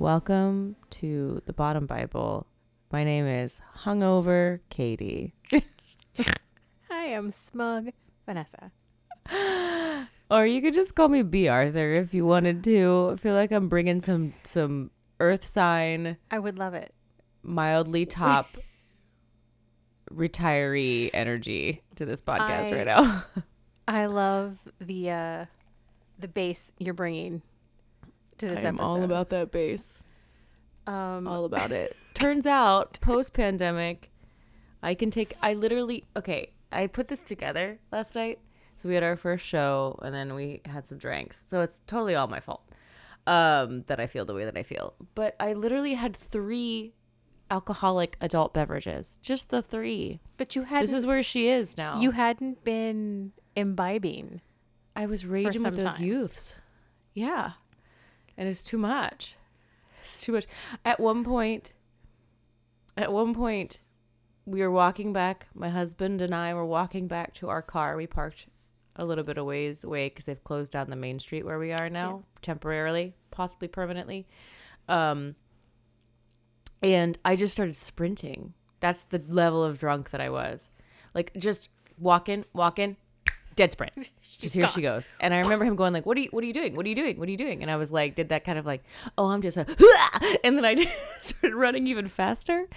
Welcome to The Bottom Bible. My name is Hungover Katie. Hi, I'm Smug Vanessa. Or you could just call me Bea Arthur if you wanted to. I feel like I'm bringing some some earth sign, I would love it. mildly top retiree energy to this podcast I- right now. I love the uh the bass you're bringing to this I am episode. all about that bass. um All about it. Turns out, post pandemic, I can take. I literally okay. I put this together last night. So we had our first show, and then we had some drinks. So it's totally all my fault um, that I feel the way that I feel. But I literally had three alcoholic adult beverages. Just the three. but you hadn't This is where she is now. you hadn't been imbibing. I was raging with those time. youths. Yeah. And it's too much. It's too much. At one point, at one point, we were walking back. My husband and I were walking back to our car. We parked a little bit of ways away because they've closed down the main street where we are now temporarily, possibly permanently. Um, and I just started sprinting. That's the level of drunk that I was. Like just walking, walking, dead sprint. just here she goes. And I remember him going like, "What are you? What are you doing? What are you doing? What are you doing?" And I was like, did that kind of like, "Oh, I'm just a," and then I started running even faster.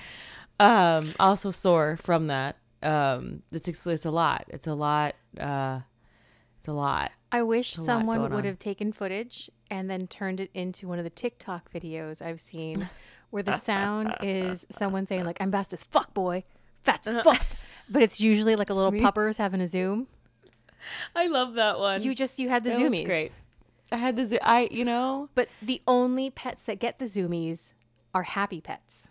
Um, also sore from that. Um, it's it's a lot. It's a lot. Uh, it's a lot. I wish someone would have taken footage and then turned it into one of the TikTok videos I've seen where the sound is someone saying like I'm fast as fuck boy, fast as fuck. But it's usually like a little puppers having a zoom. I love that one. You just you had the That zoomies. great. I had the zo- I you know But the only pets that get the zoomies are happy pets.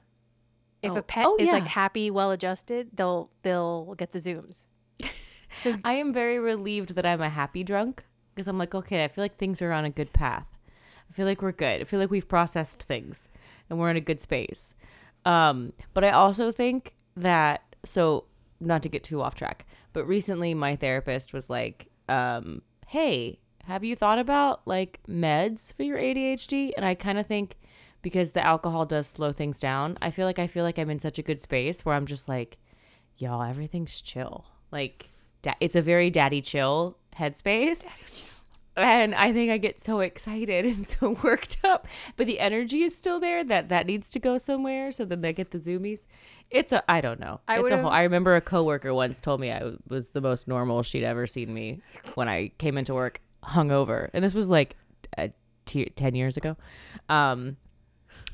If Oh. a pet Oh, is like happy, well adjusted, they'll they'll get the zooms. So I am very relieved that I'm a happy drunk because I'm like, okay, I feel like things are on a good path. I feel like we're good. I feel like we've processed things and we're in a good space. Um, but I also think that so not to get too off track, but recently my therapist was like, um, "Hey, have you thought about like meds for your ADHD?" And I kind of think because the alcohol does slow things down, I feel like I feel like I'm in such a good space where I'm just like, y'all, everything's chill. Like, da- it's a very daddy chill headspace. And I think I get so excited and so worked up, but the energy is still there that that needs to go somewhere. So then they get the zoomies. It's a I don't know. I it's a whole. I remember a coworker once told me I was the most normal she'd ever seen me when I came into work hungover, and this was like uh, t- ten years ago. Um,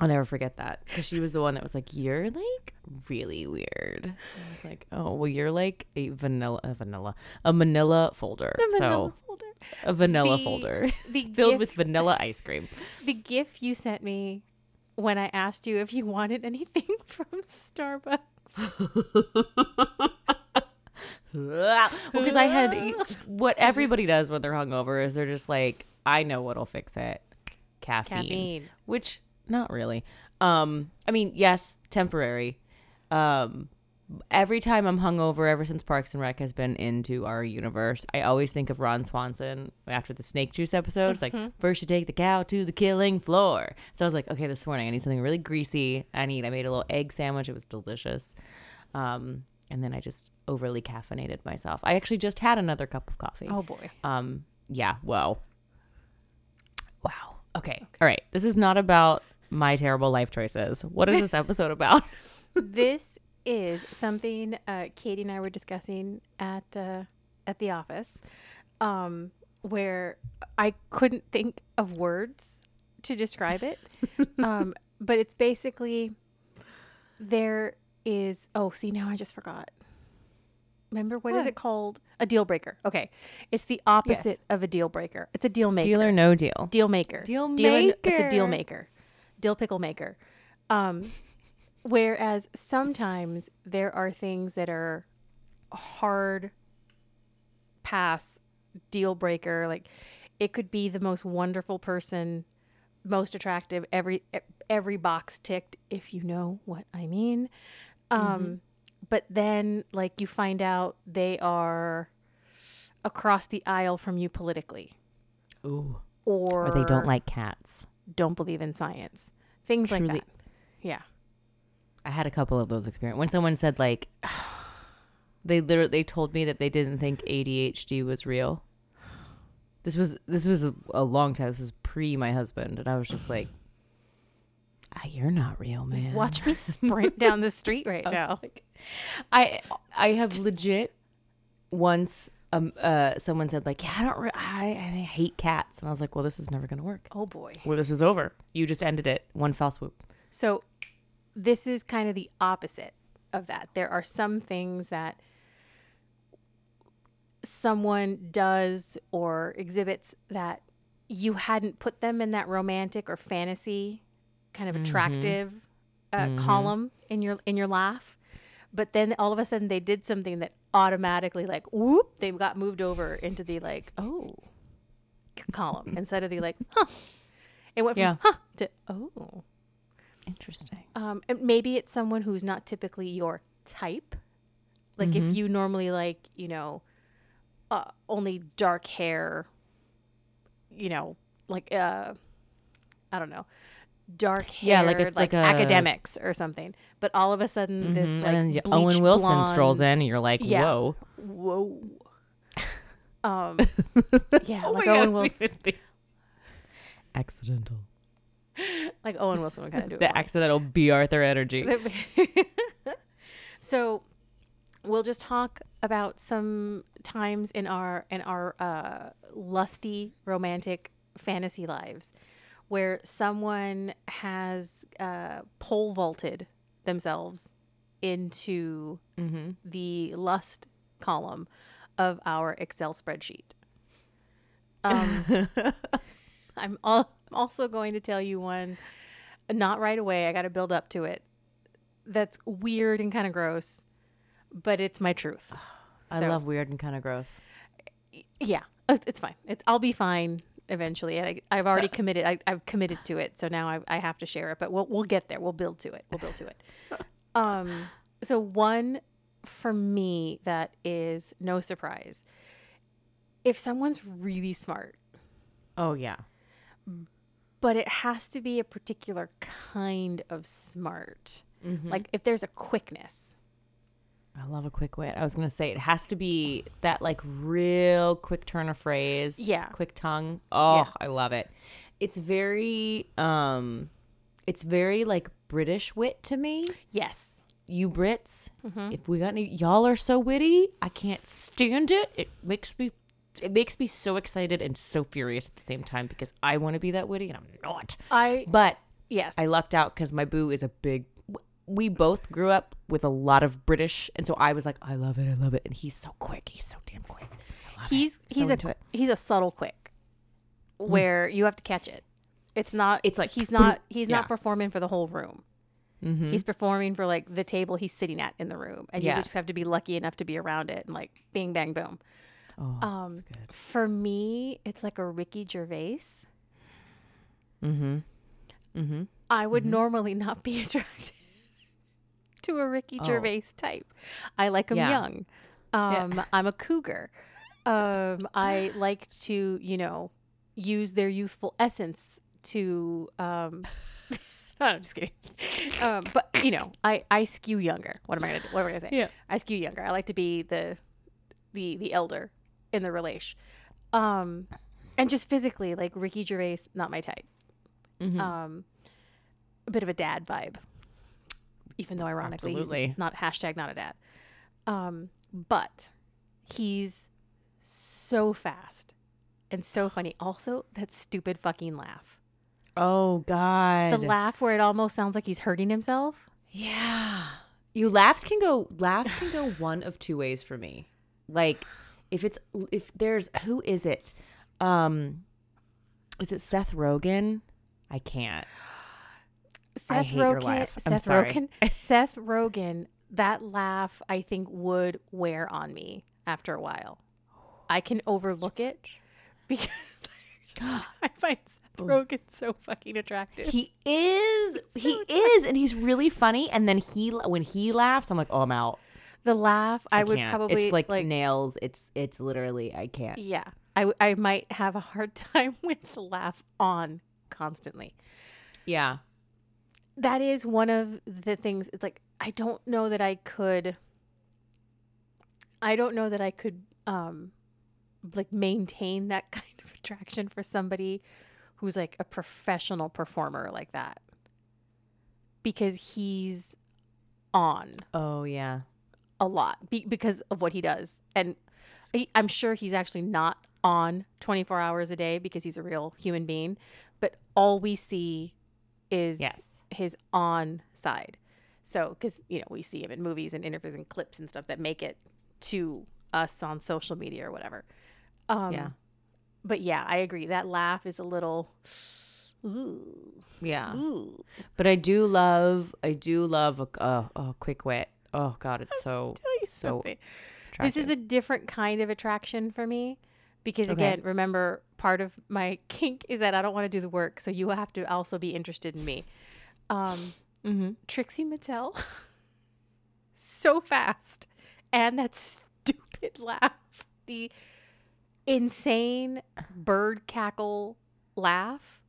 I'll never forget that because she was the one that was like, "You're like really weird." I was like, "Oh, well, you're like a vanilla, a vanilla, a Manila folder, vanilla so folder. a vanilla The- folder The filled with vanilla ice cream." the gif you sent me when I asked you if you wanted anything from Starbucks. well, because I had what everybody does when they're hungover is they're just like, "I know what'll fix it, caffeine." Caffeine. which not really. Um, I mean, yes, temporary. Um, every time I'm hungover, ever since Parks and Rec has been into our universe, I always think of Ron Swanson after the snake juice episode. It's like first you take the cow to the killing floor. So I was like, okay, this morning I need something really greasy. I need. I made a little egg sandwich. It was delicious. Um, and then I just overly caffeinated myself. I actually just had another cup of coffee. Oh boy. Um, yeah, well. Wow. Okay. All right. This is not about my terrible life choices. What is this episode about? this is something uh, Katie and I were discussing at uh, at the office, um, where I couldn't think of words to describe it. um, but it's basically there is. Oh, see now I just forgot. Remember what is it called? A deal breaker. Okay, it's the opposite of a deal breaker. It's a deal maker. Deal or no deal? Deal maker. Deal and- It's a deal maker. Deal pickle maker. Um, Whereas sometimes there are things that are hard pass deal breaker. Like it could be the most wonderful person, most attractive, every every box ticked, if you know what I mean. Um, but then like you find out they are across the aisle from you politically, Ooh. or Or they don't like cats. don't believe in science, things like that. Yeah. I had a couple of those experiences. When someone said like they literally they told me that they didn't think ADHD was real. This was this was a, a long time. This was pre my husband, and I was just like, ah, "You're not real, man." Watch me sprint down the street right I now. like- I I have legit once um uh someone said like, "Yeah, I don't re- I I hate cats," and I was like, "Well, this is never gonna work. Oh boy. Well, this is over. You just ended it one fell swoop." So this is kind of the opposite of that. There are some things that someone does or exhibits that you hadn't put them in that romantic or fantasy kind of attractive uh, column in your in your laugh. But then all of a sudden they did something that automatically like whoop they got moved over into the like oh column instead of the like huh. It went from Yeah. huh to oh Interesting. um, and maybe it's someone who's not typically your type. Like Mm-hmm. if you normally like, you know, uh, only dark hair, you know, like uh, I don't know, dark hair, Yeah, like it's like, like a- academics or something. But all of a sudden, this Mhm. like and then Owen Wilson blonde, strolls in, and you're like, Yeah. "Whoa!" Whoa. Um, yeah, Oh like God, Owen we Wilson, Accidental. Like Owen Wilson would kind of do it. The accidental Bea Arthur energy. so we'll just talk about some times in our in our uh, lusty romantic fantasy lives where someone has uh, pole vaulted themselves into Mm-hmm. the lust column of our Excel spreadsheet. Um, I'm al- also going to tell you one, not right away. I got to build up to it. That's weird and kind of gross, but it's my truth. I So, love weird and kind of gross. Yeah, it's fine. It's I'll be fine eventually. I, I've already committed. I, I've committed to it, so now I, I have to share it. But we'll we'll get there. We'll build to it. We'll build to it. Um, so one for me that is no surprise. If someone's really smart, Oh yeah. But it has to be a particular kind of smart. Mm-hmm. Like if there's a quickness. I love a quick wit. I was gonna say it has to be that like real quick turn of phrase. Yeah. Quick tongue. Oh, Yeah. I love it. It's very um it's very like British wit to me. Yes. You Brits, Mm-hmm. if we got any y'all are so witty, I can't stand it. It makes me it makes me so excited and so furious at the same time because I want to be that witty and I'm not. I But yes. I lucked out because my boo is a big. We both grew up with a lot of British, and so I was like, I love it, I love it, and he's so quick, he's so damn quick. He's it. he's So a into it. he's a subtle quick where you have to catch it. It's not It's like he's not he's yeah. not performing for the whole room. Mhm. He's performing for like the table he's sitting at in the room, and you just have to be lucky enough to be around it and like bing bang boom. Oh, Um, for me, it's like a Ricky Gervais. Mm-hmm. Mm-hmm. I would normally not be attracted to a Ricky Oh. Gervais type. I like him Yeah. young. Um, I'm a cougar. Um, I like to, you know, use their youthful essence to. Um, no, I'm just kidding. Um, but you know, I I skew younger. What am I gonna do? What am I gonna say? Yeah. I skew younger. I like to be the the the elder in the relation. Um, and just physically, like Ricky Gervais, not my type Mm-hmm. um, a bit of a dad vibe, even though ironically Absolutely. he's not hashtag not a dad. Um, but he's so fast and so funny. Also, that stupid fucking laugh. oh God. The laugh where it almost sounds like he's hurting himself. Yeah. You laughs can go laughs can go one of two ways for me. Like if it's if there's who is it? Um is it Seth Rogen? I can't. Seth hate your Rogen. I'm Seth sorry. Rogen. Seth Rogen. That laugh, I think, would wear on me after a while. I can overlook it because I find Seth Rogen so fucking attractive. He is. he is, and he's really funny. And then he, when he laughs, I'm like, oh, I'm out. The laugh, I, would can't. probably It's like, like nails. It's it's literally I can't. yeah. I I might have a hard time with the laugh on constantly. Yeah. that is one of the things it's like i don't know that i could i don't know that i could um like maintain that kind of attraction for somebody who's like a professional performer like that because he's on Oh yeah. A lot be- because of what he does and he, i'm sure he's actually not on 24 hours a day because he's a real human being but all we see is Yes. his on side so because you know we see him in movies and interviews and clips and stuff that make it to us on social media or whatever um Yeah. but yeah i agree that laugh is a little ooh, Yeah. ooh. But I do love. I do love a uh, oh, quick wit. Oh God, it's so Tell you so. This is a different kind of attraction for me because Okay. again, remember part of my kink is that I don't want to do the work, so you have to also be interested in me. Um, Mhm. Trixie Mattel, so fast, and that stupid laugh, the insane bird cackle laugh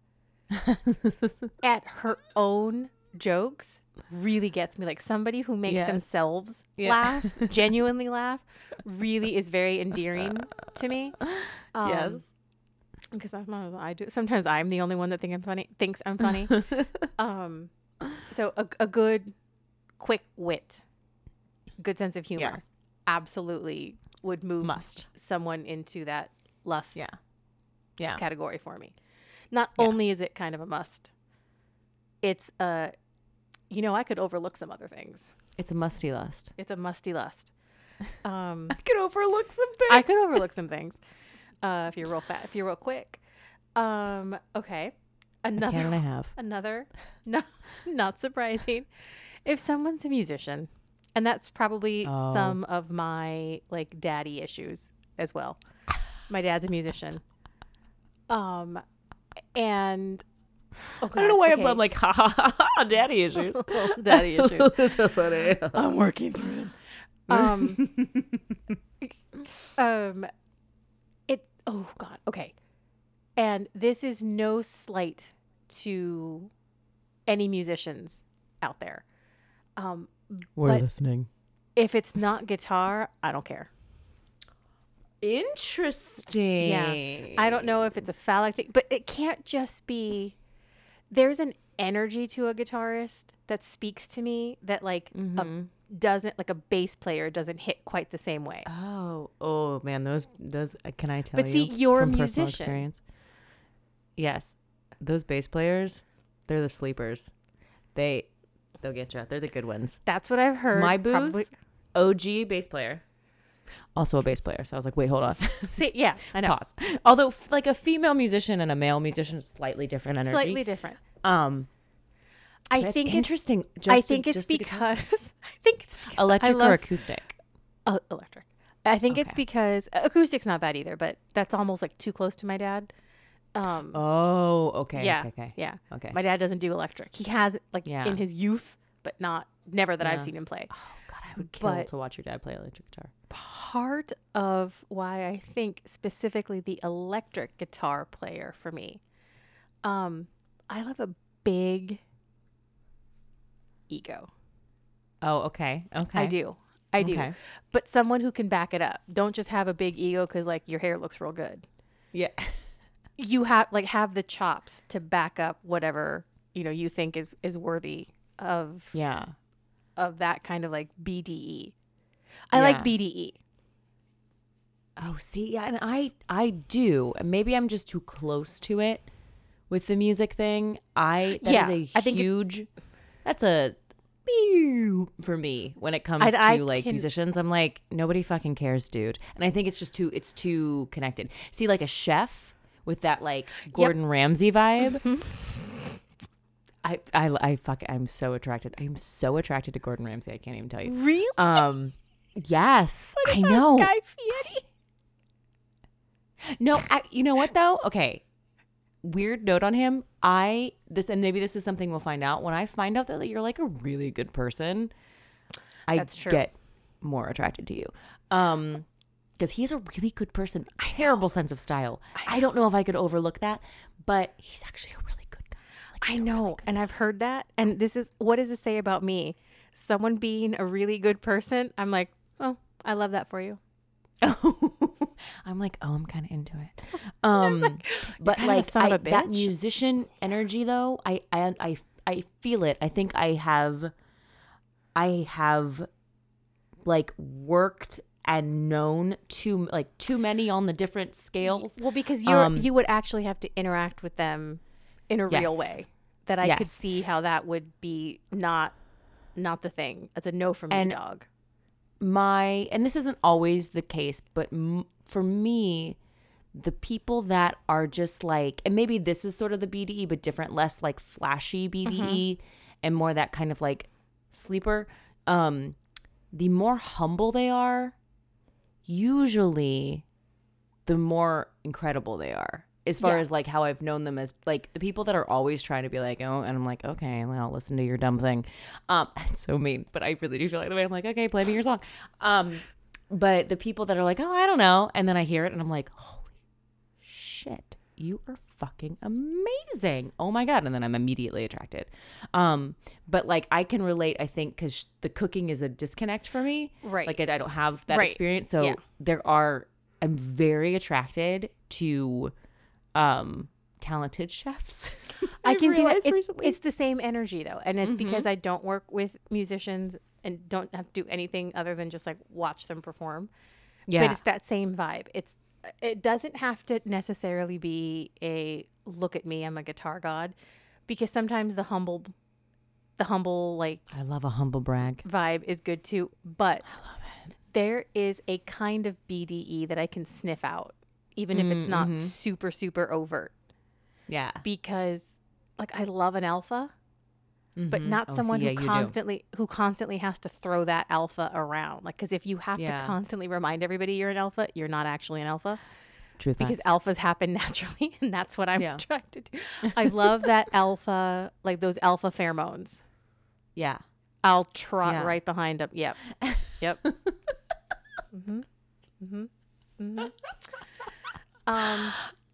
at her own jokes really gets me like somebody who makes Yes. themselves Yeah. laugh genuinely laugh really is very endearing to me um, Yes. because sometimes I do. Sometimes I'm the only one that think I'm funny. Thinks I'm funny. um, so a, a good, quick wit, good sense of humor, Yeah. absolutely would move Must. someone into that lust Yeah. Yeah. category for me. Not Yeah. only is it kind of a must, it's a, you know, I could overlook some other things. It's a musty lust. It's a musty lust. Um, I could overlook some things. I could overlook some things uh, if you're real fat, if you're real quick. Um, okay, another I have? another no, not surprising if someone's a musician, and that's probably Oh. some of my like daddy issues as well. My dad's a musician. Um, and oh I don't know why okay. I'm like ha ha ha, ha daddy issues. daddy issues. So funny. I'm working through them. Um, um, it. Oh God. Okay. And this is no slight to any musicians out there. Um, We're listening. if it's not guitar, I don't care. Interesting. Yeah. I don't know if it's a phallic thing, but it can't just be. There's an energy to a guitarist that speaks to me that like a, doesn't like a bass player doesn't hit quite the same way. Oh, oh man, those those uh, can I tell But you? But see, you're a musician. Yes, those bass players, they're the sleepers. They they'll get you. They're the good ones. That's what I've heard. My booze, probably- OG bass player, also a bass player. So I was like, wait, hold on, See, yeah, I know. pause. Although f- like a female musician and a male musician, is slightly different energy. Slightly different. Um, I that's think it's. interesting. I Just the- think it's the guitar- because I think it's because electric I love, or acoustic. uh, electric. I think it's because uh, acoustic's not bad either, but that's almost like too close to my dad. Um, Oh, okay. yeah, Okay. Okay. yeah. Okay. My dad doesn't do electric. He has like Yeah. in his youth, but not never that I've seen him play. Oh I would kill But- to watch your dad play electric guitar. Part of why I think specifically the electric guitar player for me, um, I love a big ego. Oh, okay. Okay. I do. I do. Okay. But someone who can back it up. Don't just have a big ego because like your hair looks real good. Yeah. You have like have the chops to back up whatever you know you think is is worthy of Yeah. Of that kind of like BDE. I like BDE. Oh, see, yeah, and I I do. Maybe I'm just too close to it with the music thing. I that is Yeah, a I think it- huge. that's a for me when it comes I- to I like can- musicians. I'm like nobody fucking cares, dude. And I think it's just too it's too connected. See, like a chef with that like Gordon Ramsay vibe. Mm-hmm. I, I, I fuck, I'm so attracted. I'm so attracted to Gordon Ramsay. I can't even tell you. Really? Um, yes, I know. Guy Fieri. No, I, you know what though? Okay. Weird note on him. I this and maybe this is something we'll find out. When I find out that you're like a really good person, I That's true. get more attracted to you. Um because he's a really good person. Terrible sense of style. I, don't know if I could overlook that, but he's actually a really. Like, I a really know, and I've heard that. And this is what does it say about me? Someone being a really good person. I'm like, oh, I love that for you. I'm like, oh, I'm kind of into it. Um, but like I- a that musician energy, though, I, I, I, I feel it. I think I have, I have, like worked and known too, like too many on the different scales. Well, because you're Um, you would actually have to interact with them in a real way. That I could see how that would be not not the thing. That's a no from me, And- dog. my and this isn't always the case but m- for me the people that are just like and maybe this is sort of the bde but different less like flashy bde and more that kind of like sleeper um the more humble they are usually the more incredible they are as far Yeah. as like how I've known them as like the people that are always trying to be like, oh, and I'm like, okay, well, I'll listen to your dumb thing. Um, it's so mean, but I really do feel like the way I'm like, okay, play me your song. Um, but the people that are like, oh, I don't know, and then I hear it and I'm like, holy shit, you are fucking amazing. Oh my god, and then I'm immediately attracted. Um, but like I can relate, I think, because the cooking is a disconnect for me. Right. Like I, I don't have that Right. experience, so Yeah. there are. I'm very attracted to um talented chefs. I can see that. It's, it's the same energy though, and it's because I don't work with musicians and don't have to do anything other than just like watch them perform. yeah. But it's that same vibe. It's it doesn't have to necessarily be a look at me, I'm a guitar god, because sometimes the humble, the humble like I love a humble brag. vibe is good too. But there is a kind of BDE that I can sniff out, even if it's not super super overt, Yeah. because like I love an alpha. But not Oh, someone yeah, who you do. constantly who constantly has to throw that alpha around. Like, because if you have Yeah. to constantly remind everybody you're an alpha, you're not actually an alpha Truth because facts. alphas happen naturally and that's what i'm Yeah. attracted to i love that alpha like those alpha pheromones yeah. i'll trot right behind them yep yep hmm hmm hmm um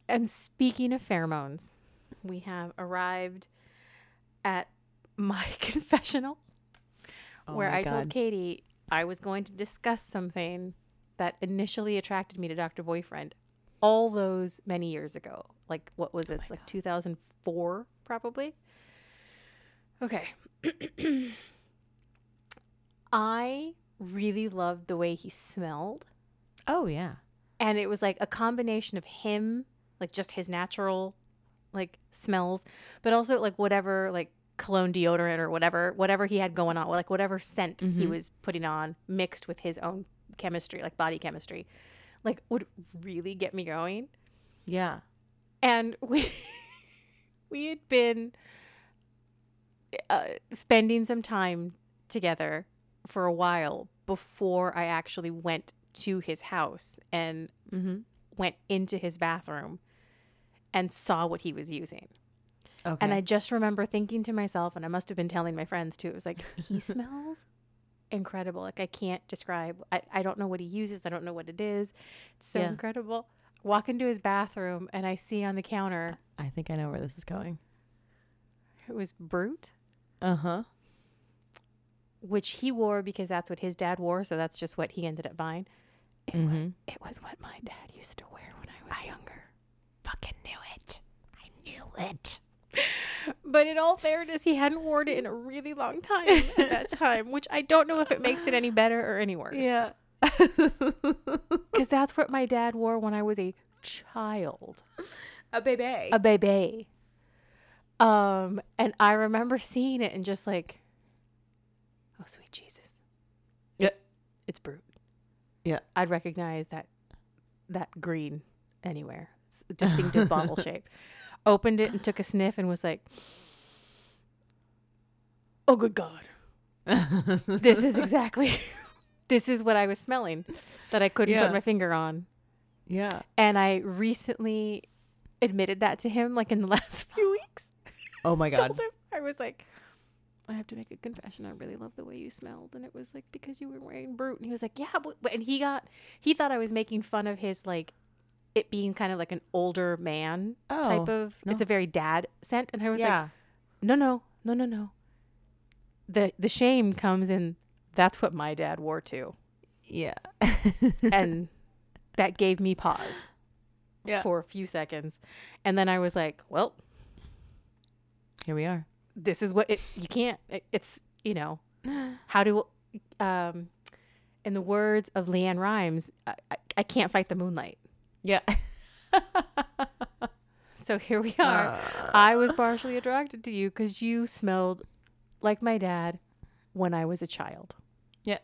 and speaking of pheromones we have arrived at my confessional where Oh my i told katie i was going to discuss something that initially attracted me to dr boyfriend all those many years ago. Like what was this? like 2004 probably? Okay. I really loved the way he smelled. Oh yeah. And it was like a combination of him like just his natural like smells but also like whatever like cologne deodorant or whatever whatever he had going on like whatever scent he was putting on mixed with his own chemistry like body chemistry like would really get me going Yeah. and we we had been uh, spending some time together for a while before I actually went to his house and Mm-hmm. went into his bathroom and saw what he was using. Okay. And I just remember thinking to myself, and I must have been telling my friends too, it was like, he smells incredible. Like, I can't describe, I, I don't know what he uses, I don't know what it is. It's so Yeah. incredible. Walk into his bathroom, and I see on the counter, I think I know where this is going. it was Brut, Uh huh. which he wore because that's what his dad wore. So that's just what he ended up buying. It, Mhm. was, it was what my dad used to wear when I was younger. Fucking knew it. I knew it. But in all fairness, he hadn't worn it in a really long time at that time, which I don't know if it makes it any better or any worse. Yeah. Because that's what my dad wore when I was a child, a baby. a baby. Um, and I remember seeing it and just like, oh sweet Jesus, yeah. it's Brut. Yeah. I'd recognize that that green anywhere. It's a distinctive bottle shape. Opened it and took a sniff and was like, oh, good God. this is exactly, this is what I was smelling that I couldn't Yeah. put my finger on. Yeah. And I recently admitted that to him, like in the last few weeks. Oh my God. told him I was like, I have to make a confession. I really love the way you smelled, and it was like because you were wearing Brut. And he was like, yeah, but, and he got he thought I was making fun of his like it being kind of like an older man type Oh, of. It's a very dad scent, and I was like, no, no, no, no, no. The the shame comes in. That's what my dad wore too, yeah. and that gave me pause Yeah. for a few seconds, and then I was like, well, Here we are. This is what it you can't it, it's you know how do um in the words of LeAnn Rimes I, I, I can't fight the moonlight Yeah. so here we are i was partially attracted to you because you smelled like my dad when i was a child yeah.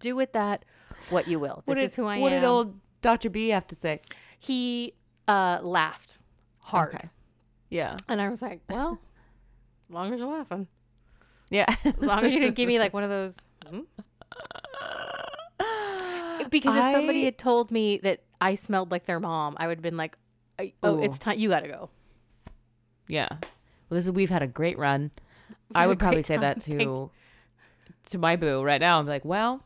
do with that what you will this did, is who i what am What did old Dr. B have to say? he uh laughed hard Okay. Yeah. and i was like well as long as you're laughing Yeah. as long as you didn't give me like one of those hmm? because if somebody had told me that I smelled like their mom, I would have been like, "Oh, Ooh. it's time. You got to go." Yeah. Well, this is we've had a great run. I had a would probably say that thank- to to my boo right now. I'm like, well,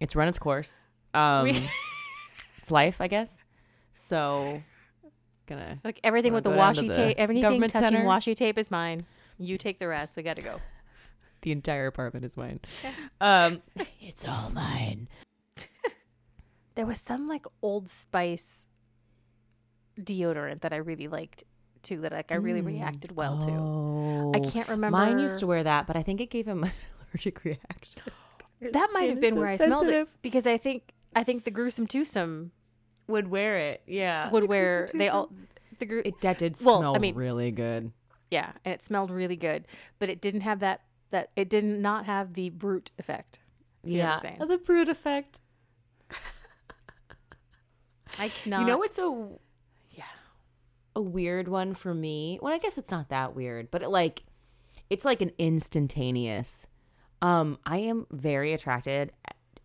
it's run its course. Um, We- it's life, I guess. So, gonna Like everything with the go down to washi tape, everything touching center? washi tape is mine. You take the rest. I got to go. the entire apartment is mine. Um, it's all mine. There was some like Old Spice deodorant that I really liked too. That like I really reacted well to. Oh, I can't remember. Mine used to wear that, but I think it gave him an allergic reaction. That might have been where I smelled it because I think I think the gruesome twosome Would wear it, yeah. would wear they all the gru- It that did Well, I smell mean- really good. Yeah, and it smelled really good, but it didn't have that that it did not have the Brut effect. You know what I'm saying? the Brut effect. I cannot. you know what's a Yeah. a weird one for me? Well, I guess it's not that weird, but it like it's like an instantaneous. Um, I am very attracted,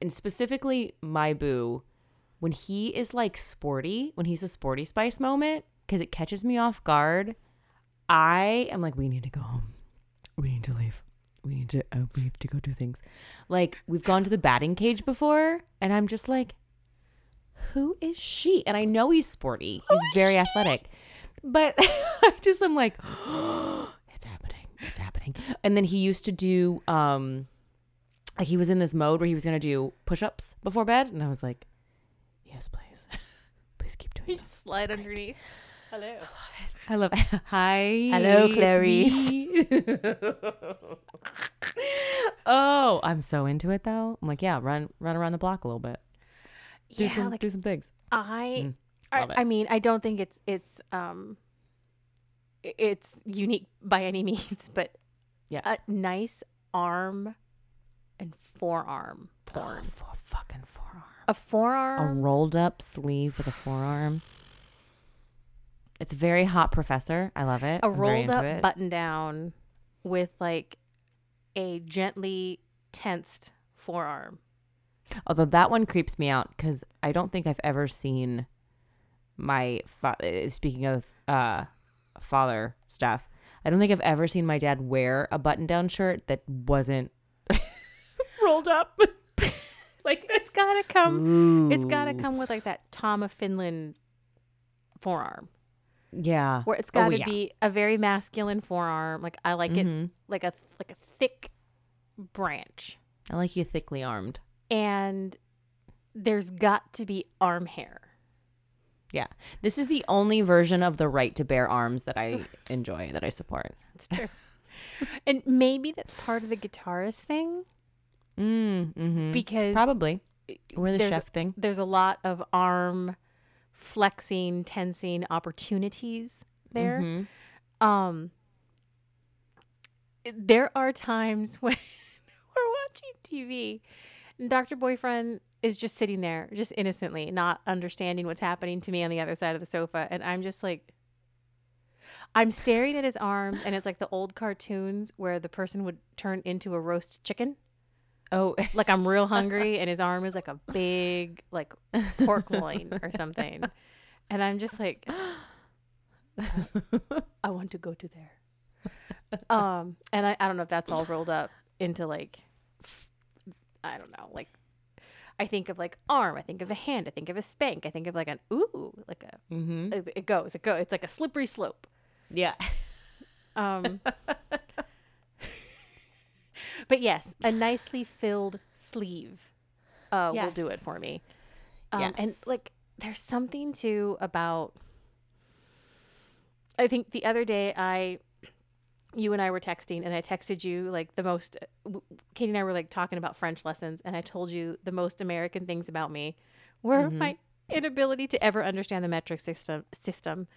and specifically my boo, when he is like sporty, when he's a sporty spice moment, because it catches me off guard. I am like, we need to go home. We need to leave. We need to. Uh, we have to go do things. Like we've gone to the batting cage before, and I'm just like, who is she? And I know he's sporty. He's very athletic. But I just I'm like, it's happening. It's happening. And then he used to do um like he was in this mode where he was gonna do push ups before bed. And I was like, Yes, please. please keep doing You just slide underneath. Hello. I love it. Hi. Hello, Clarice. oh, I'm so into it though. I'm like, yeah, run run around the block a little bit. Do Yeah, some like do some things. I, Mm, I. I mean, I don't think it's it's um, it's unique by any means, but Yeah. a nice arm and forearm porn. Oh, for fucking forearm. A forearm. a rolled up sleeve with a forearm. It's very hot, Professor. I love it. a I'm rolled up it. button down with like a gently tensed forearm. Although that one creeps me out because I don't think I've ever seen my fa- uh, speaking of uh, father stuff. I don't think I've ever seen my dad wear a button down shirt that wasn't rolled up. like It's gotta come. It's gotta come with like that Tom of Finland forearm, Yeah. where it's Oh, gotta yeah. be a very masculine forearm. Like I like it, Mhm. like a like a thick branch, I like you thickly armed. and there's got to be arm hair. Yeah. This is the only version of the right to bear arms that I enjoy, that I support. It's true. and maybe that's part of the guitarist thing Mm, mm-hmm. because Probably. Or the chef thing. there's a lot of arm flexing, tensing opportunities there. Mhm. Um, there are times when we're watching TV and Dr. Boyfriend is just sitting there, just innocently, not understanding what's happening to me on the other side of the sofa. And I'm just like, I'm staring at his arms, and it's like the old cartoons where the person would turn into a roast chicken. Oh, Like I'm real hungry, and his arm is like a big like pork loin or something, and I'm just like, I want to go to there. Um, and I, I don't know if that's all rolled up into like, I don't know, like. I think of like arm. I think of a hand. I think of a spank. I think of like an ooh, like a. mm-hmm. It, it goes. It goes. It's like a slippery slope. yeah. Um, but yes, a nicely filled sleeve uh, will do it for me. Um, And like, there's something too about. I think the other day I, you and I were texting, and I texted you like the most. Katie and I were like talking about French lessons, and I told you the most American things about me were my inability to ever understand the metric system. System,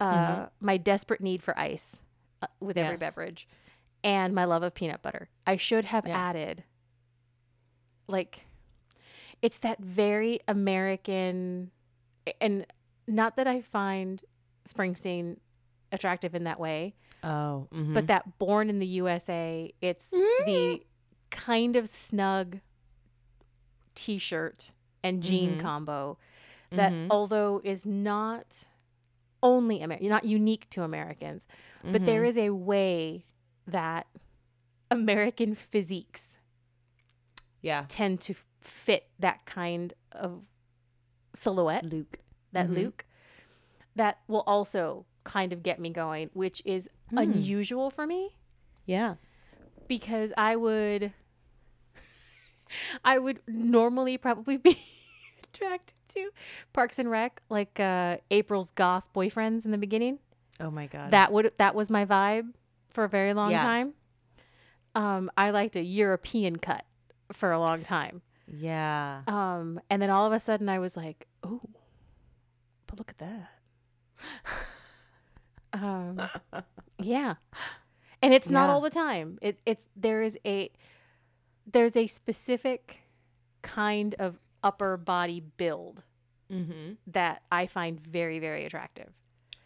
uh, my desperate need for ice uh, with every Yes. beverage, and my love of peanut butter. I should have Yeah. added, like, it's that very American, and not that I find Springsteen attractive in that way, Oh, mhm. but that born in the USA, it's the kind of snug t shirt and jean Mhm. combo that, Mhm. although is not only American, not unique to Americans, but there Mhm. is a way that American physiques yeah, tend to fit that kind of silhouette Luke. that Mhm. Luke that will also kind of get me going, which is unusual for me Yeah. because I would I would normally probably be attracted to Parks and Rec, like uh April's goth boyfriends in the beginning. Oh my god. That would that was my vibe for a very long Yeah. time. Um I liked a European cut for a long time. Yeah. Um, and then all of a sudden I was like, oh, but look at that. um, yeah. And it's not Yeah. all the time. It, it's, there is a, there's a specific kind of upper body build Mm-hmm. that I find very, very attractive.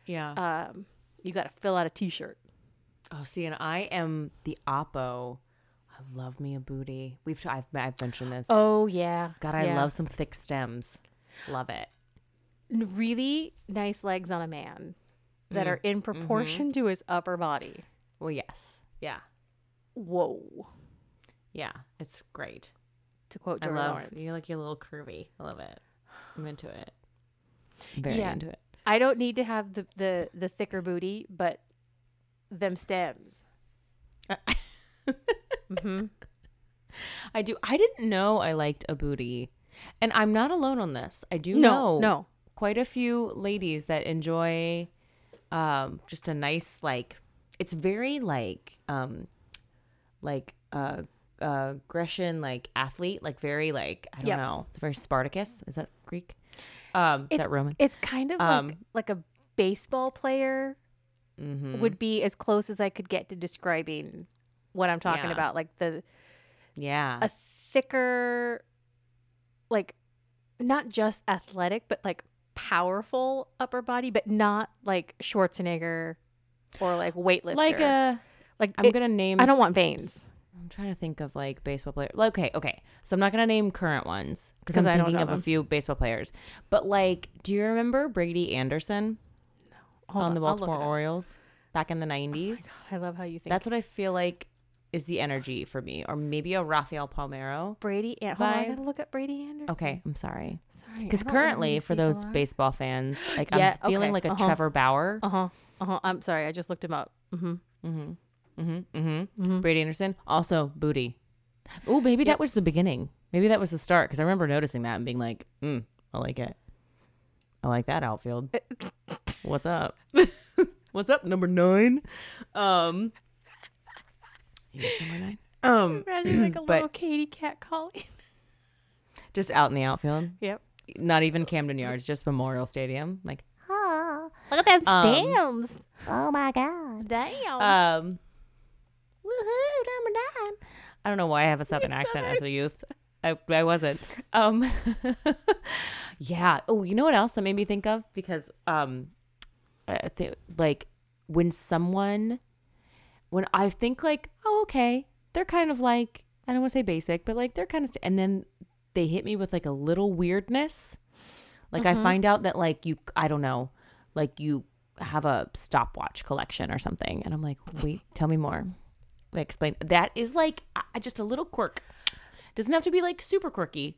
Yeah. Um, you got to fill out a t-shirt. Oh, see, and I am the oppo. I love me a booty. We've I've I've mentioned this. Oh yeah. God, I yeah. love some thick stems. Love it. Really nice legs on a man that mm, are in proportion mm-hmm. to his upper body. Well, yes. Yeah. Whoa. Yeah. It's great. To quote I Joe love Lawrence. you like your little curvy. I love it. I'm into it. Very Yeah. into it. I don't need to have the the the thicker booty, but them stems. hmm I do. I didn't know I liked a booty, and I'm not alone on this. I do No, know no. quite a few ladies that enjoy um, just a nice like. It's very like um, like uh, uh, Grecian like athlete, like very like I don't Yep. know. It's very Spartacus. Is that Greek? Um, is It's that Roman? It's kind of Um, like like a baseball player Mm-hmm. would be as close as I could get to describing what I'm talking Yeah. about. Like the Yeah. a thicker, like not just athletic, but like powerful upper body, but not like Schwarzenegger or like weightlifter. like a. like I'm it- gonna name. I don't want veins. I'm trying to think of like baseball players. Okay, okay. So I'm not gonna name current ones because I'm I thinking of a few baseball players. But like, do you remember Brady Anderson Hold on the Baltimore. Orioles back in the Oh my 90s? God, I love how you think. That's what I feel like is the energy for me, or maybe a Rafael Palmeiro. Brady. An- hold on, I gotta look up Brady Anderson. Okay, I'm sorry. sorry. Because currently, for those baseball fans, like Yeah, I'm feeling okay, like a uh-huh. Trevor Bauer. Uh huh. Uh huh. I'm sorry. I just looked him up. Mm-hmm. Mm-hmm. Mm-hmm. Mm-hmm. Brady Anderson, also booty. Oh, maybe that was the beginning. Maybe that was the start because I remember noticing that and being like, mm, I like it. I like that outfield. What's up? What's up, number nine? Um, he number nine. Um, Imagine like a but- little Katie cat calling. just out in the outfield. yep. Not even Camden Yards, just Memorial Stadium. Like, ah, Look at them Um, stems. oh my god. Damn. Um, woohoo, number nine. I don't know why I have a southern accent as a youth. I, I wasn't. Um, yeah. Oh, you know what else that made me think of? Because um, I think like when someone when I think like, oh okay, they're kind of like I don't want to say basic, but like they're kind of, and then they hit me with like a little weirdness. Like I find out that like you, I don't know, like you have a stopwatch collection or something, and I'm like, wait, tell me more. Like, explain. That is like uh, just a little quirk. Doesn't have to be like super quirky,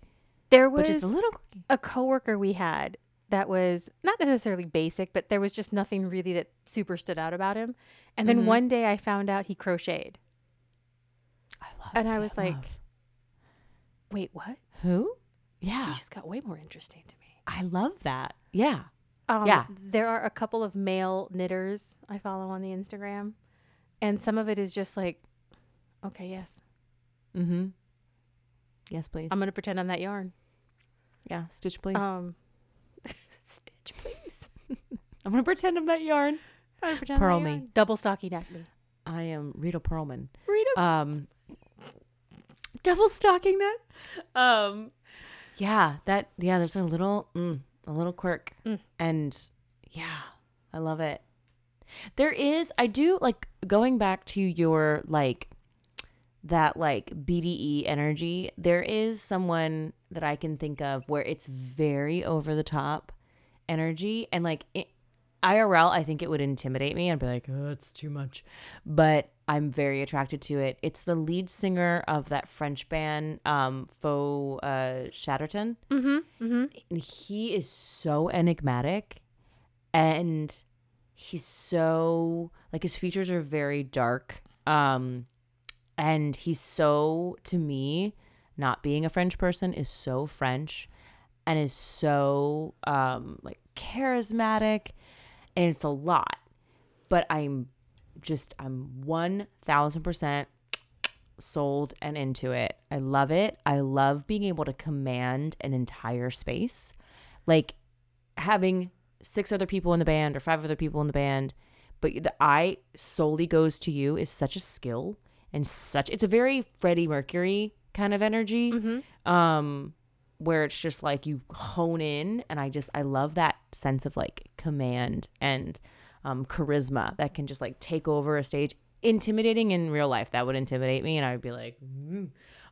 There was just a little quirky. a coworker we had that was not necessarily basic, but there was just nothing really that super stood out about him. And then one day I found out he crocheted. I love. It. And I was like, love. Wait, what? who? Yeah. He just got way more interesting to me. I love that. Yeah. Um, Yeah. There are a couple of male knitters I follow on the Instagram, and some of it is just like, okay, yes, Mm-hmm. Yes, please. I'm gonna pretend I'm that yarn. yeah, stitch, please. Um. I'm gonna pretend I'm that yarn. I'm gonna pretend I'm Purl me. yarn. Double stockinette me. I am Rita Perlman. Rita. Um, double stockinette. Um, yeah, that yeah. There's a little mm, a little quirk, Mm. and yeah, I love it. There is, I do like going back to your like that like BDE energy. There is someone that I can think of where it's very over the top energy, and like it, IRL, I think it would intimidate me. I'd be like, oh, it's too much. But I'm very attracted to it. It's the lead singer of that French band, um, Feu uh, Chatterton. Mm-hmm. Mm-hmm. And he is so enigmatic and he's so like his features are very dark. Um, and he's so to me, not being a French person is so French and is so um like charismatic and it's a lot. But I'm just I'm one thousand percent sold and into it. I love it. I love being able to command an entire space. Like having six other people in the band or five other people in the band, but the eye solely goes to you is such a skill and such it's a very Freddie Mercury kind of energy. Um where it's just like you hone in and I just I love that sense of like command and um charisma that can just like take over a stage intimidating in real life that would intimidate me and I would be like "Mm."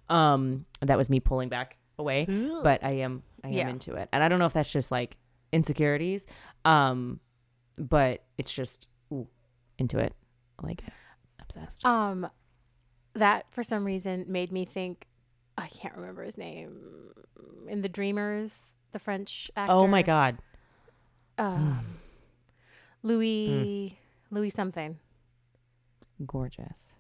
um that was me pulling back away but I am I am Yeah. into it and I don't know if that's just like insecurities um but it's just ooh, into it I like it obsessed Um, that for some reason made me think. I can't remember his name. In the Dreamers, the French actor. oh my god Um, Louis Louis something. gorgeous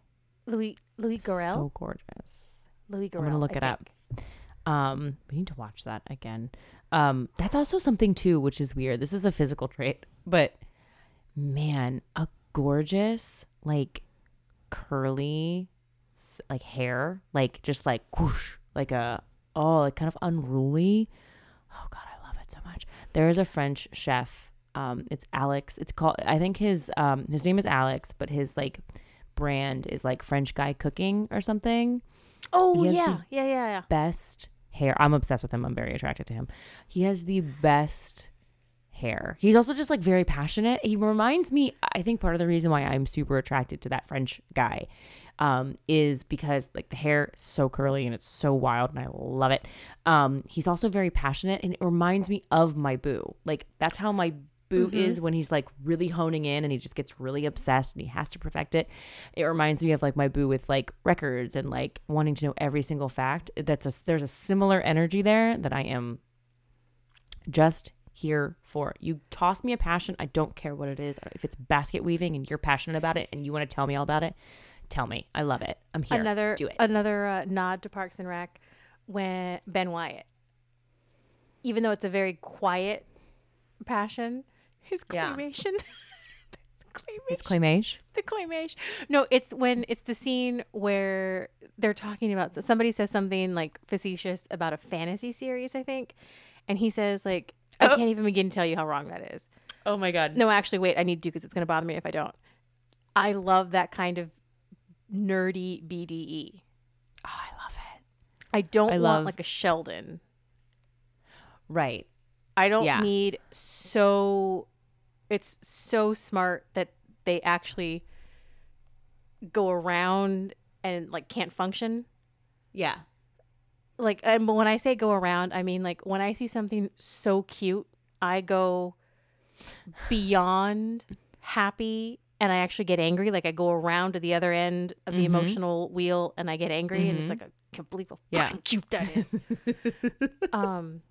Louis Louis Garrel. so gorgeous Louis Garrel. I'm gonna look I it up. Um, we need to watch that again. Um, that's also something too, which is weird. This is a physical trait, but man, a gorgeous like curly like hair, like just like whoosh, like a oh, like kind of unruly. Oh god, I love it so much. There is a French chef. Um, it's Alex. It's called. I think his um his name is Alex, but his like brand is like French guy cooking or something Oh yeah, yeah, yeah, yeah. best hair. I'm obsessed with him. I'm very attracted to him. He has the best hair. He's also just like very passionate. He reminds me, I think part of the reason why I'm super attracted to that French guy um, is because like the hair is so curly and it's so wild and I love it. Um, he's also very passionate and it reminds me of my boo. Like that's how my boo is when he's like really honing in and he just gets really obsessed and he has to perfect it. It reminds me of like my boo with like records and like wanting to know every single fact. That's a there's a similar energy there that I am just here for. You toss me a passion, I don't care what it is. If it's basket weaving and you're passionate about it and you want to tell me all about it, tell me. I love it. I'm here. another do it. another uh, nod to Parks and Rec when Ben Wyatt. Even though it's a very quiet passion, his Yeah. claymation. it's claymation. the claymation. No, it's when it's the scene where they're talking about somebody says something like facetious about a fantasy series, I think, and he says like, "I Oh. can't even begin to tell you how wrong that is." Oh my god. No, actually, wait, I need to because it's going to bother me if I don't. I love that kind of nerdy BDE. Oh, I love it. I don't I want love- like a Sheldon. Right. I don't Yeah. need so. It's so smart that they actually go around and like can't function. Yeah. Like, and when I say go around, I mean like when I see something so cute, I go beyond happy and I actually get angry. Like I go around to the other end of the Mhm. emotional wheel and I get angry, and it's Mhm. like I can't believe how Yeah. fucking cute that is. um,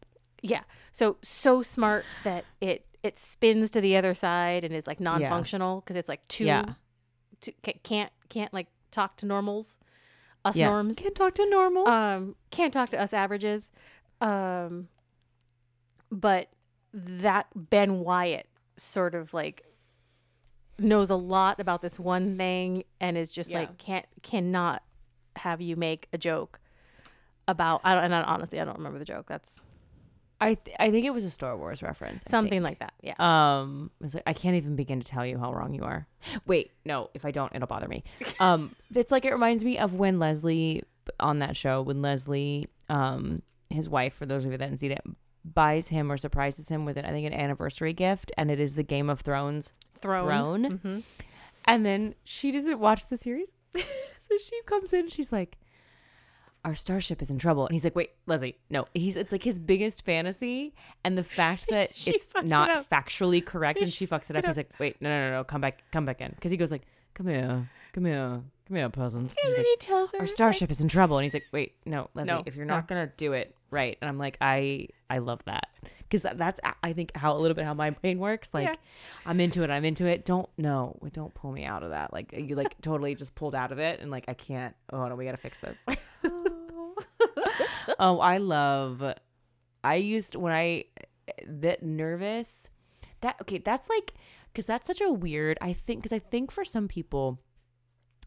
yeah. So so smart that it it spins to the other side and is like non-functional because it's like too, Yeah. too ca- can't can't like talk to normals, us Yeah. norms. Can't talk to normal. Um, can't talk to us averages. Um, but that Ben Wyatt sort of like knows a lot about this one thing and is just Yeah. like can't cannot have you make a joke about I don't and I, honestly I don't remember the joke. That's I th- I think it was a Star Wars reference. Something like that. Yeah. Um, it's like I can't even begin to tell you how wrong you are. Wait, no, if I don't, it'll bother me. Um, it's like it reminds me of when Leslie on that show when Leslie, um, his wife, for those of you that haven't seen it, buys him or surprises him with an I think an anniversary gift, and it is the Game of Thrones Throne. throne. hmm And then she doesn't watch the series. so she comes in she's like, Our starship is in trouble. And he's like, Wait, Leslie, no. He's it's like his biggest fantasy. And the fact that it's fucked it not factually correct and she fucks it up, it he's like, Wait, no, no, no, no, come back, come back in. Because he goes like, Come here, come here, come here, peasant. And She's then like, he tells her Our starship is in trouble. And he's like, Wait, no, Leslie, No, if you're no. not gonna do it right. And I'm like, I I love that. Because that, that's I think how a little bit how my brain works. Like Yeah. I'm into it. I'm into it. Don't no, don't pull me out of that. Like you like totally just pulled out of it, and like I can't. Oh no, we gotta fix this. oh, oh I love. I used when I that nervous. That okay. That's like because that's such a weird. I think because I think for some people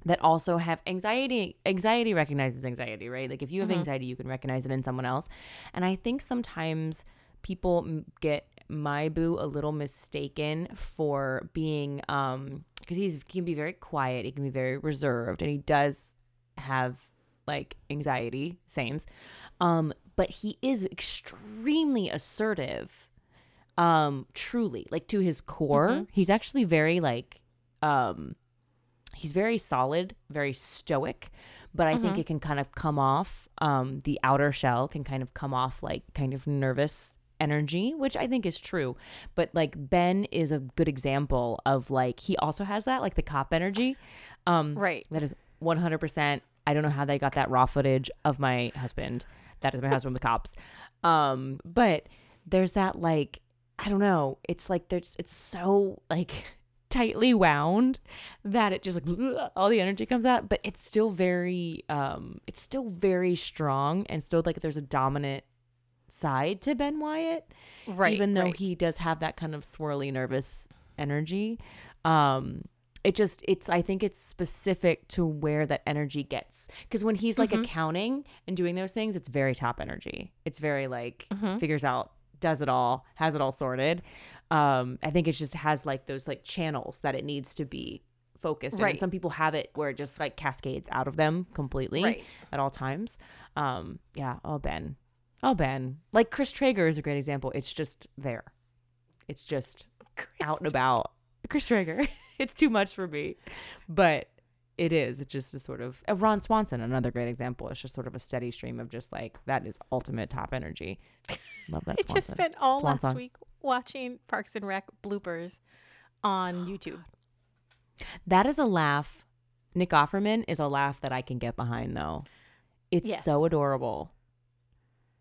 that also have anxiety anxiety recognizes anxiety right like if you have Mhm. anxiety you can recognize it in someone else and i think sometimes people get my boo a little mistaken for being um because he's he can be very quiet he can be very reserved and he does have like anxiety sames um but he is extremely assertive um truly like to his core Mhm. he's actually very like um he's very solid very stoic but i think Mhm. it can kind of come off um the outer shell can kind of come off like kind of nervous energy which i think is true. But like ben is a good example of like he also has that like the cop energy. Um Right. that is 100% i don't know how they got that raw footage of my husband. That is my husband with the cops. Um but there's that like i don't know. It's like there's it's so like tightly wound that it just like all the energy comes out but it's still very um it's still very strong and still like there's a dominant side to ben wyatt Right. even though right. he does have that kind of swirly nervous energy um it just it's i think it's specific to where that energy gets because when he's like Mhm. accounting and doing those things it's very top energy it's very like Mhm. figures out does it all has it all sorted um i think it just has like those like channels that it needs to be focused. Right. and some people have it where it just like cascades out of them completely Right. at all times. Um yeah oh ben. Oh ben. Like chris traeger is a great example. It's just there. It's just out and about. Chris traeger. It's too much for me. But it is. It's just a sort of uh, ron swanson another great example. It's just sort of a steady stream of just like that is ultimate top energy. Love that I just Swanson. spent all Swan last week watching Parks and Rec bloopers on YouTube. that is a laugh. Nick offerman is a laugh that i can get behind though. It's Yes. so adorable.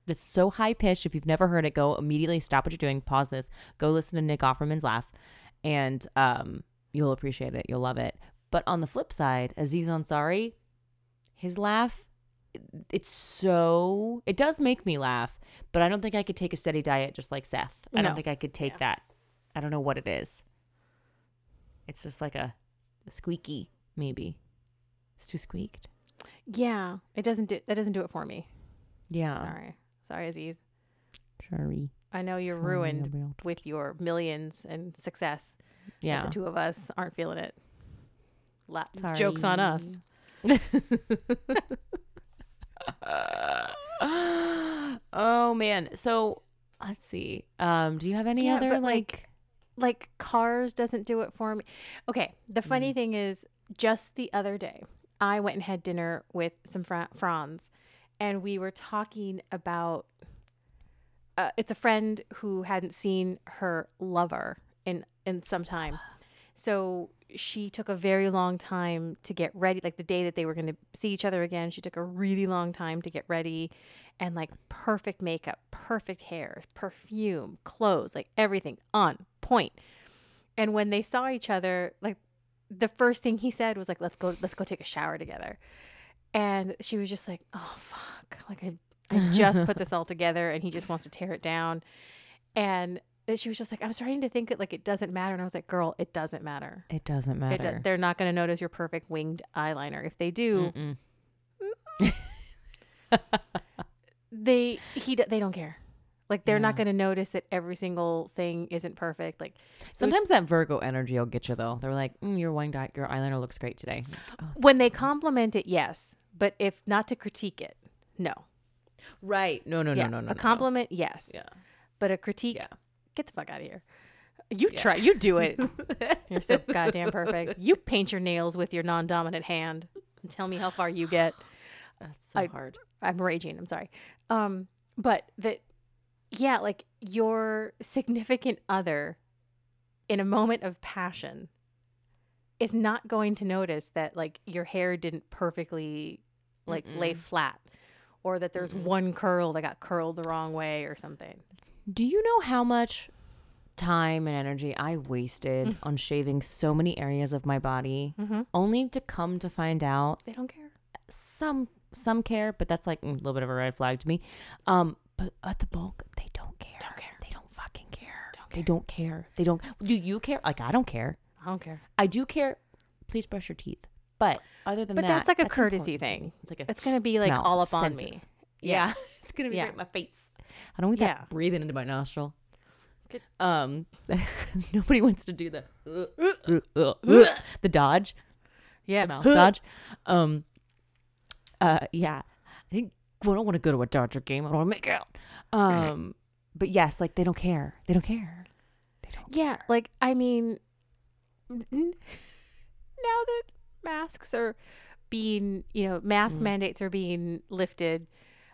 It's so high pitched. If you've never heard it go immediately stop what you're doing pause this go listen to nick offerman's laugh and um you'll appreciate it. You'll love it. But on the flip side aziz ansari his laugh it's so it does make me laugh but i don't think i could take a steady diet just like seth i don't think i could take Yeah. that i don't know what it is it's just like a, a squeaky maybe it's too squeaked Yeah, it doesn't do that doesn't do it for me. yeah Sorry, sorry, Aziz. sorry I know you're Sorry ruined about- with your millions and success. yeah the two of us aren't feeling it. La- jokes on us. oh man so let's see um do you have any Yeah, other like, like, like cars doesn't do it for me. Okay, the funny thing is, just the other day, I went and had dinner with some fr- Franz, and we were talking about. Uh, it's a friend who hadn't seen her lover in in some time, so she took a very long time to get ready. Like the day that they were going to see each other again, she took a really long time to get ready, and like perfect makeup, perfect hair, perfume, clothes, like everything on point. And when they saw each other, like the first thing he said was like, "Let's go, let's go take a shower together." And she was just like, "Oh fuck!" Like I, I just put this all together, and he just wants to tear it down. And then she was just like, "I'm starting to think that like it doesn't matter." And I was like, "Girl, it doesn't matter. It doesn't It matter. do- they're not going to notice your perfect winged eyeliner. If they do, they he d- they don't care. Like they're not Yeah. going to notice that every single thing isn't perfect. Like Sometimes that Virgo energy will get you though. They're like, mm, your wing dot, your eyeliner looks great today. when they compliment it, yes, but if not to critique it, no. Right? No, no, yeah, no, no, no. a compliment, yes, Yeah. but a critique, Yeah. Get the fuck out of here. You try, you do it. You're so goddamn perfect. You paint your nails with your non-dominant hand and tell me how far you get. That's so I- hard. I'm raging. I'm sorry. Um, but that, yeah, like your significant other in a moment of passion is not going to notice that like your hair didn't perfectly like lay flat or that there's one curl that got curled the wrong way or something. Do you know how much time and energy I wasted on shaving so many areas of my body, Mhm. only to come to find out They don't care. some some care, but that's like a little bit of a red flag to me. Um, but at the bulk, they don't care. Don't care. They don't fucking care. They don't care. They don't. Do you care? Like I don't care. I don't care. I do care. Please brush your teeth. But other than that. But that, that's like a courtesy thing. It's like a It's gonna be like all up on me. senses. Yeah, it's gonna be Yeah. right in my face. I don't want Yeah. that breathing into my nostril. Good. Um, nobody wants to do the the dodge, Yeah. the mouth dodge. Um, uh, yeah, I didn't. I don't want to go to a Dodger game. I don't want to make out. Um, but yes, like they don't care. They don't care. They don't. Yeah, like I mean, now that masks are being, you know, mask Mm. mandates are being lifted,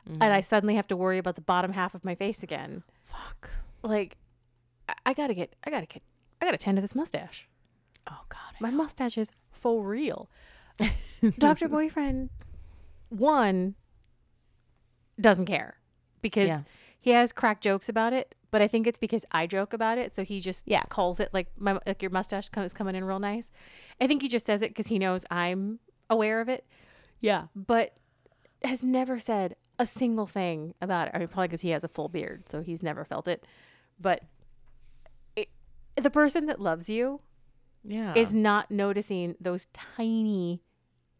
Mm-hmm. and I suddenly have to worry about the bottom half of my face again. Fuck. Like, I, I gotta get, I gotta get, I gotta tend to this mustache. Oh God. My mustache is for real. Doctor Boyfriend, one doesn't care because Yeah. he has crack jokes about it, but I think it's because I joke about it, so he just Yeah. calls it like my like your mustache comes coming in real nice. I think he just says it because he knows I'm aware of it, Yeah. but has never said a single thing about it. I mean, probably because he has a full beard, so he's never felt it. But it, the person that loves you Yeah. is not noticing those tiny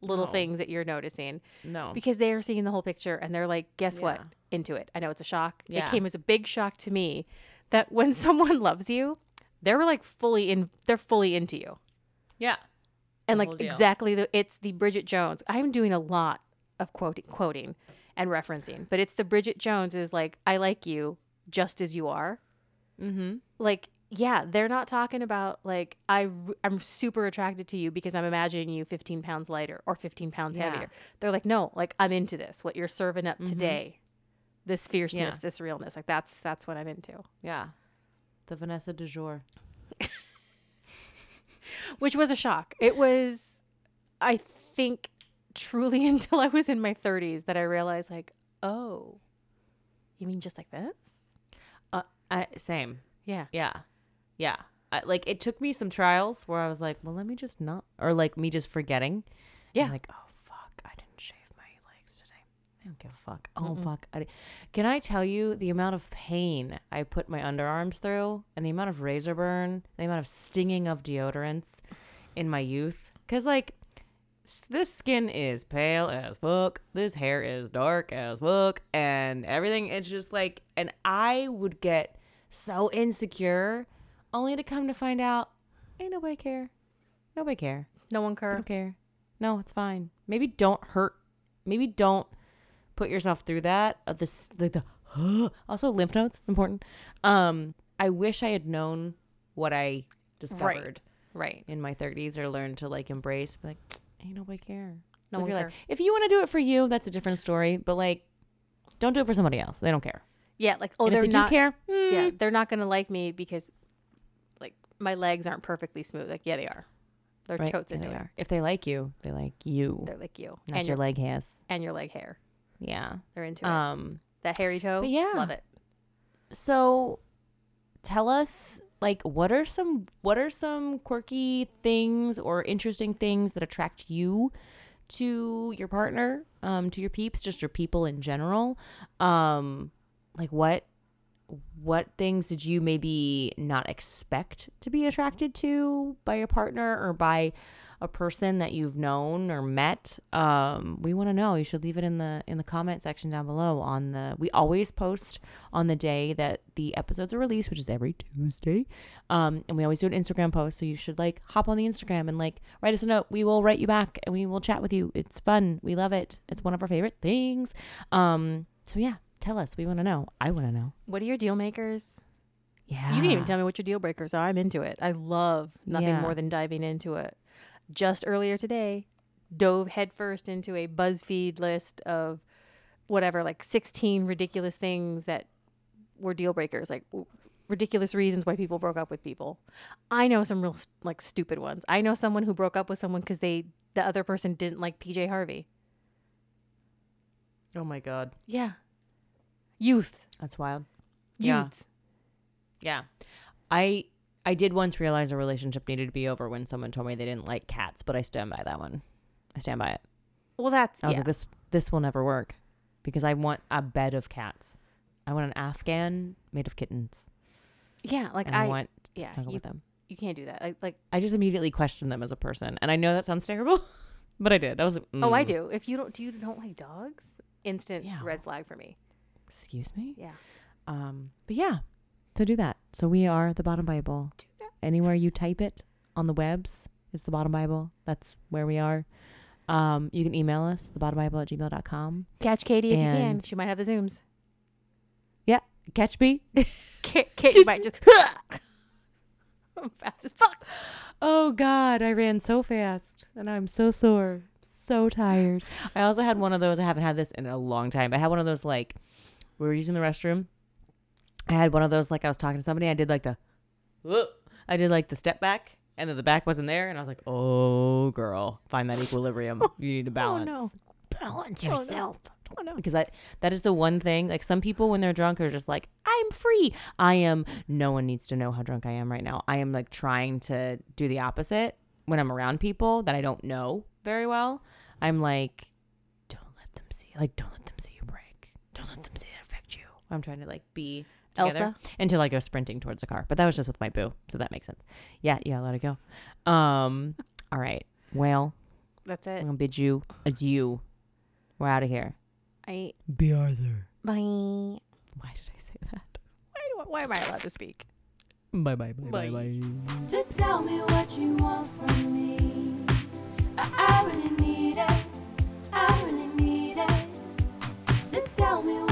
little No. things that you're noticing no. because they are seeing the whole picture and they're like, guess what? Into it. I know it's a shock. Yeah. It came as a big shock to me that when someone loves you, they're like fully in they're fully into you. yeah. And The like exactly the it's the Bridget Jones. I'm doing a lot of quoting quoting and referencing, but it's the Bridget Jones is like, I like you just as you are. Mm-hmm. like yeah they're not talking about like I I'm super attracted to you because i'm imagining you 15 pounds lighter or 15 pounds Yeah. Mm-hmm. heavier they're like no like i'm into this what you're serving up today this fierceness Yeah. this realness like that's that's what i'm into Yeah. The Vanessa du jour. which was a shock it was i think truly until i was in my 30s that i realized like oh you mean just like this Uh, I, same. yeah Yeah. Yeah. I, like it took me some trials where I was like, well, let me just not, or like me just forgetting. Yeah. Like, oh fuck, I didn't shave my legs today. I don't give a fuck. Oh fuck. I Can I tell you the amount of pain I put my underarms through, and the amount of razor burn, the amount of stinging of deodorants in my youth? Because like. This skin is pale as fuck. This hair is dark as fuck. And everything, it's just like, and I would get so insecure only to come to find out ain't nobody care nobody care no one care don't care no it's fine maybe don't hurt maybe don't put yourself through that of this like the also lymph nodes important um i wish i had known what I discovered Right. in my 30s or learned to like embrace. Like, ain't nobody care. No Live one your life. cares. If you want to do it for you, that's a different story. But like, don't do it for somebody else. They don't care. Yeah, like oh, and they're they not. do care, Yeah, mm, they're not gonna like me because, like, my legs aren't perfectly smooth. Like, yeah, they are. They're right, totes yeah, into they it. are. If they like you, they like you, They're like you not and your your leg hairs. and your leg hair. Yeah. They're into it. Um. That hairy toe. but yeah. love it. So, tell us like what are some what are some quirky things or interesting things that attract you to your partner, um, to your peeps, just your people in general. Um, like what what things did you maybe not expect to be attracted to by your partner or by a person that you've known or met um we want to know. You should leave it in the in the comment section down below on the we always post on the day that the episodes are released which is every tuesday. Um and we always do an instagram post so you should like hop on the instagram and like write us a note. We will write you back and we will chat with you. It's fun. We love it. It's one of our favorite things. Um so yeah tell us. We want to know. I want to know. What are your deal makers? yeah You can even tell me what your deal breakers are. I'm into it. I love nothing Yeah. more than diving into it. Just earlier today, dove headfirst into a BuzzFeed list of whatever, like 16 ridiculous things that were deal breakers, like w- ridiculous reasons why people broke up with people. I know some real like stupid ones. I know someone who broke up with someone because they the other person didn't like PJ Harvey. oh my god Yeah, youth, that's wild Yeah. youth. Yeah. I I did once realize a relationship needed to be over when someone told me they didn't like cats, but I stand by that one. I stand by it. Well, that's I was yeah. like this this will never work because I want a bed of cats. I want an Afghan made of kittens. yeah. Like I, I, want to yeah, snuggle you- with them. you can't do that. I, like I just immediately questioned them as a person. And I know that sounds terrible, but I did. I was like, Oh, I mm, do. If you don't, do you don't like dogs? Instant Yeah. red flag for me. Excuse me? Yeah. Um, but yeah, so do that. So we are the Bottom Bible. Do that. Anywhere you type it on the webs, it's the Bottom Bible. That's where we are. Um, you can email us, thebottombible at gmail.com. Catch Katie if you can. She might have the zooms. Yeah. Catch me. Ka- Katie might just I'm fast as fuck. Oh God, I ran so fast and I'm so sore, so tired. I also had one of those. I haven't had this in a long time. I had one of those like we were using the restroom. I had one of those like I was talking to somebody. I did like the, whoop. I did like the step back, and then the back wasn't there, and I was like, "Oh, girl, find that equilibrium. You need to oh, balance. no. Balance Oh, no. yourself." Oh no. because that that is the one thing like some people when they're drunk are just like i'm free i am no one needs to know how drunk i am right now i am like trying to do the opposite when i'm around people that i don't know very well i'm like don't let them see like don't let them see you break don't let them see it affect you i'm trying to like be together Elsa? until I go sprinting towards the car. But that was just with my boo, so that makes sense. Yeah, yeah, let it go. Um, all right. Well, that's it. I'm gonna bid you adieu. We're out of here. I Bea Arthur. Bye. Why did I say that? Why, do, why am I allowed to speak? Bye bye bye bye bye. To tell me what you want from me, I, I really need it. I really need it. To tell me.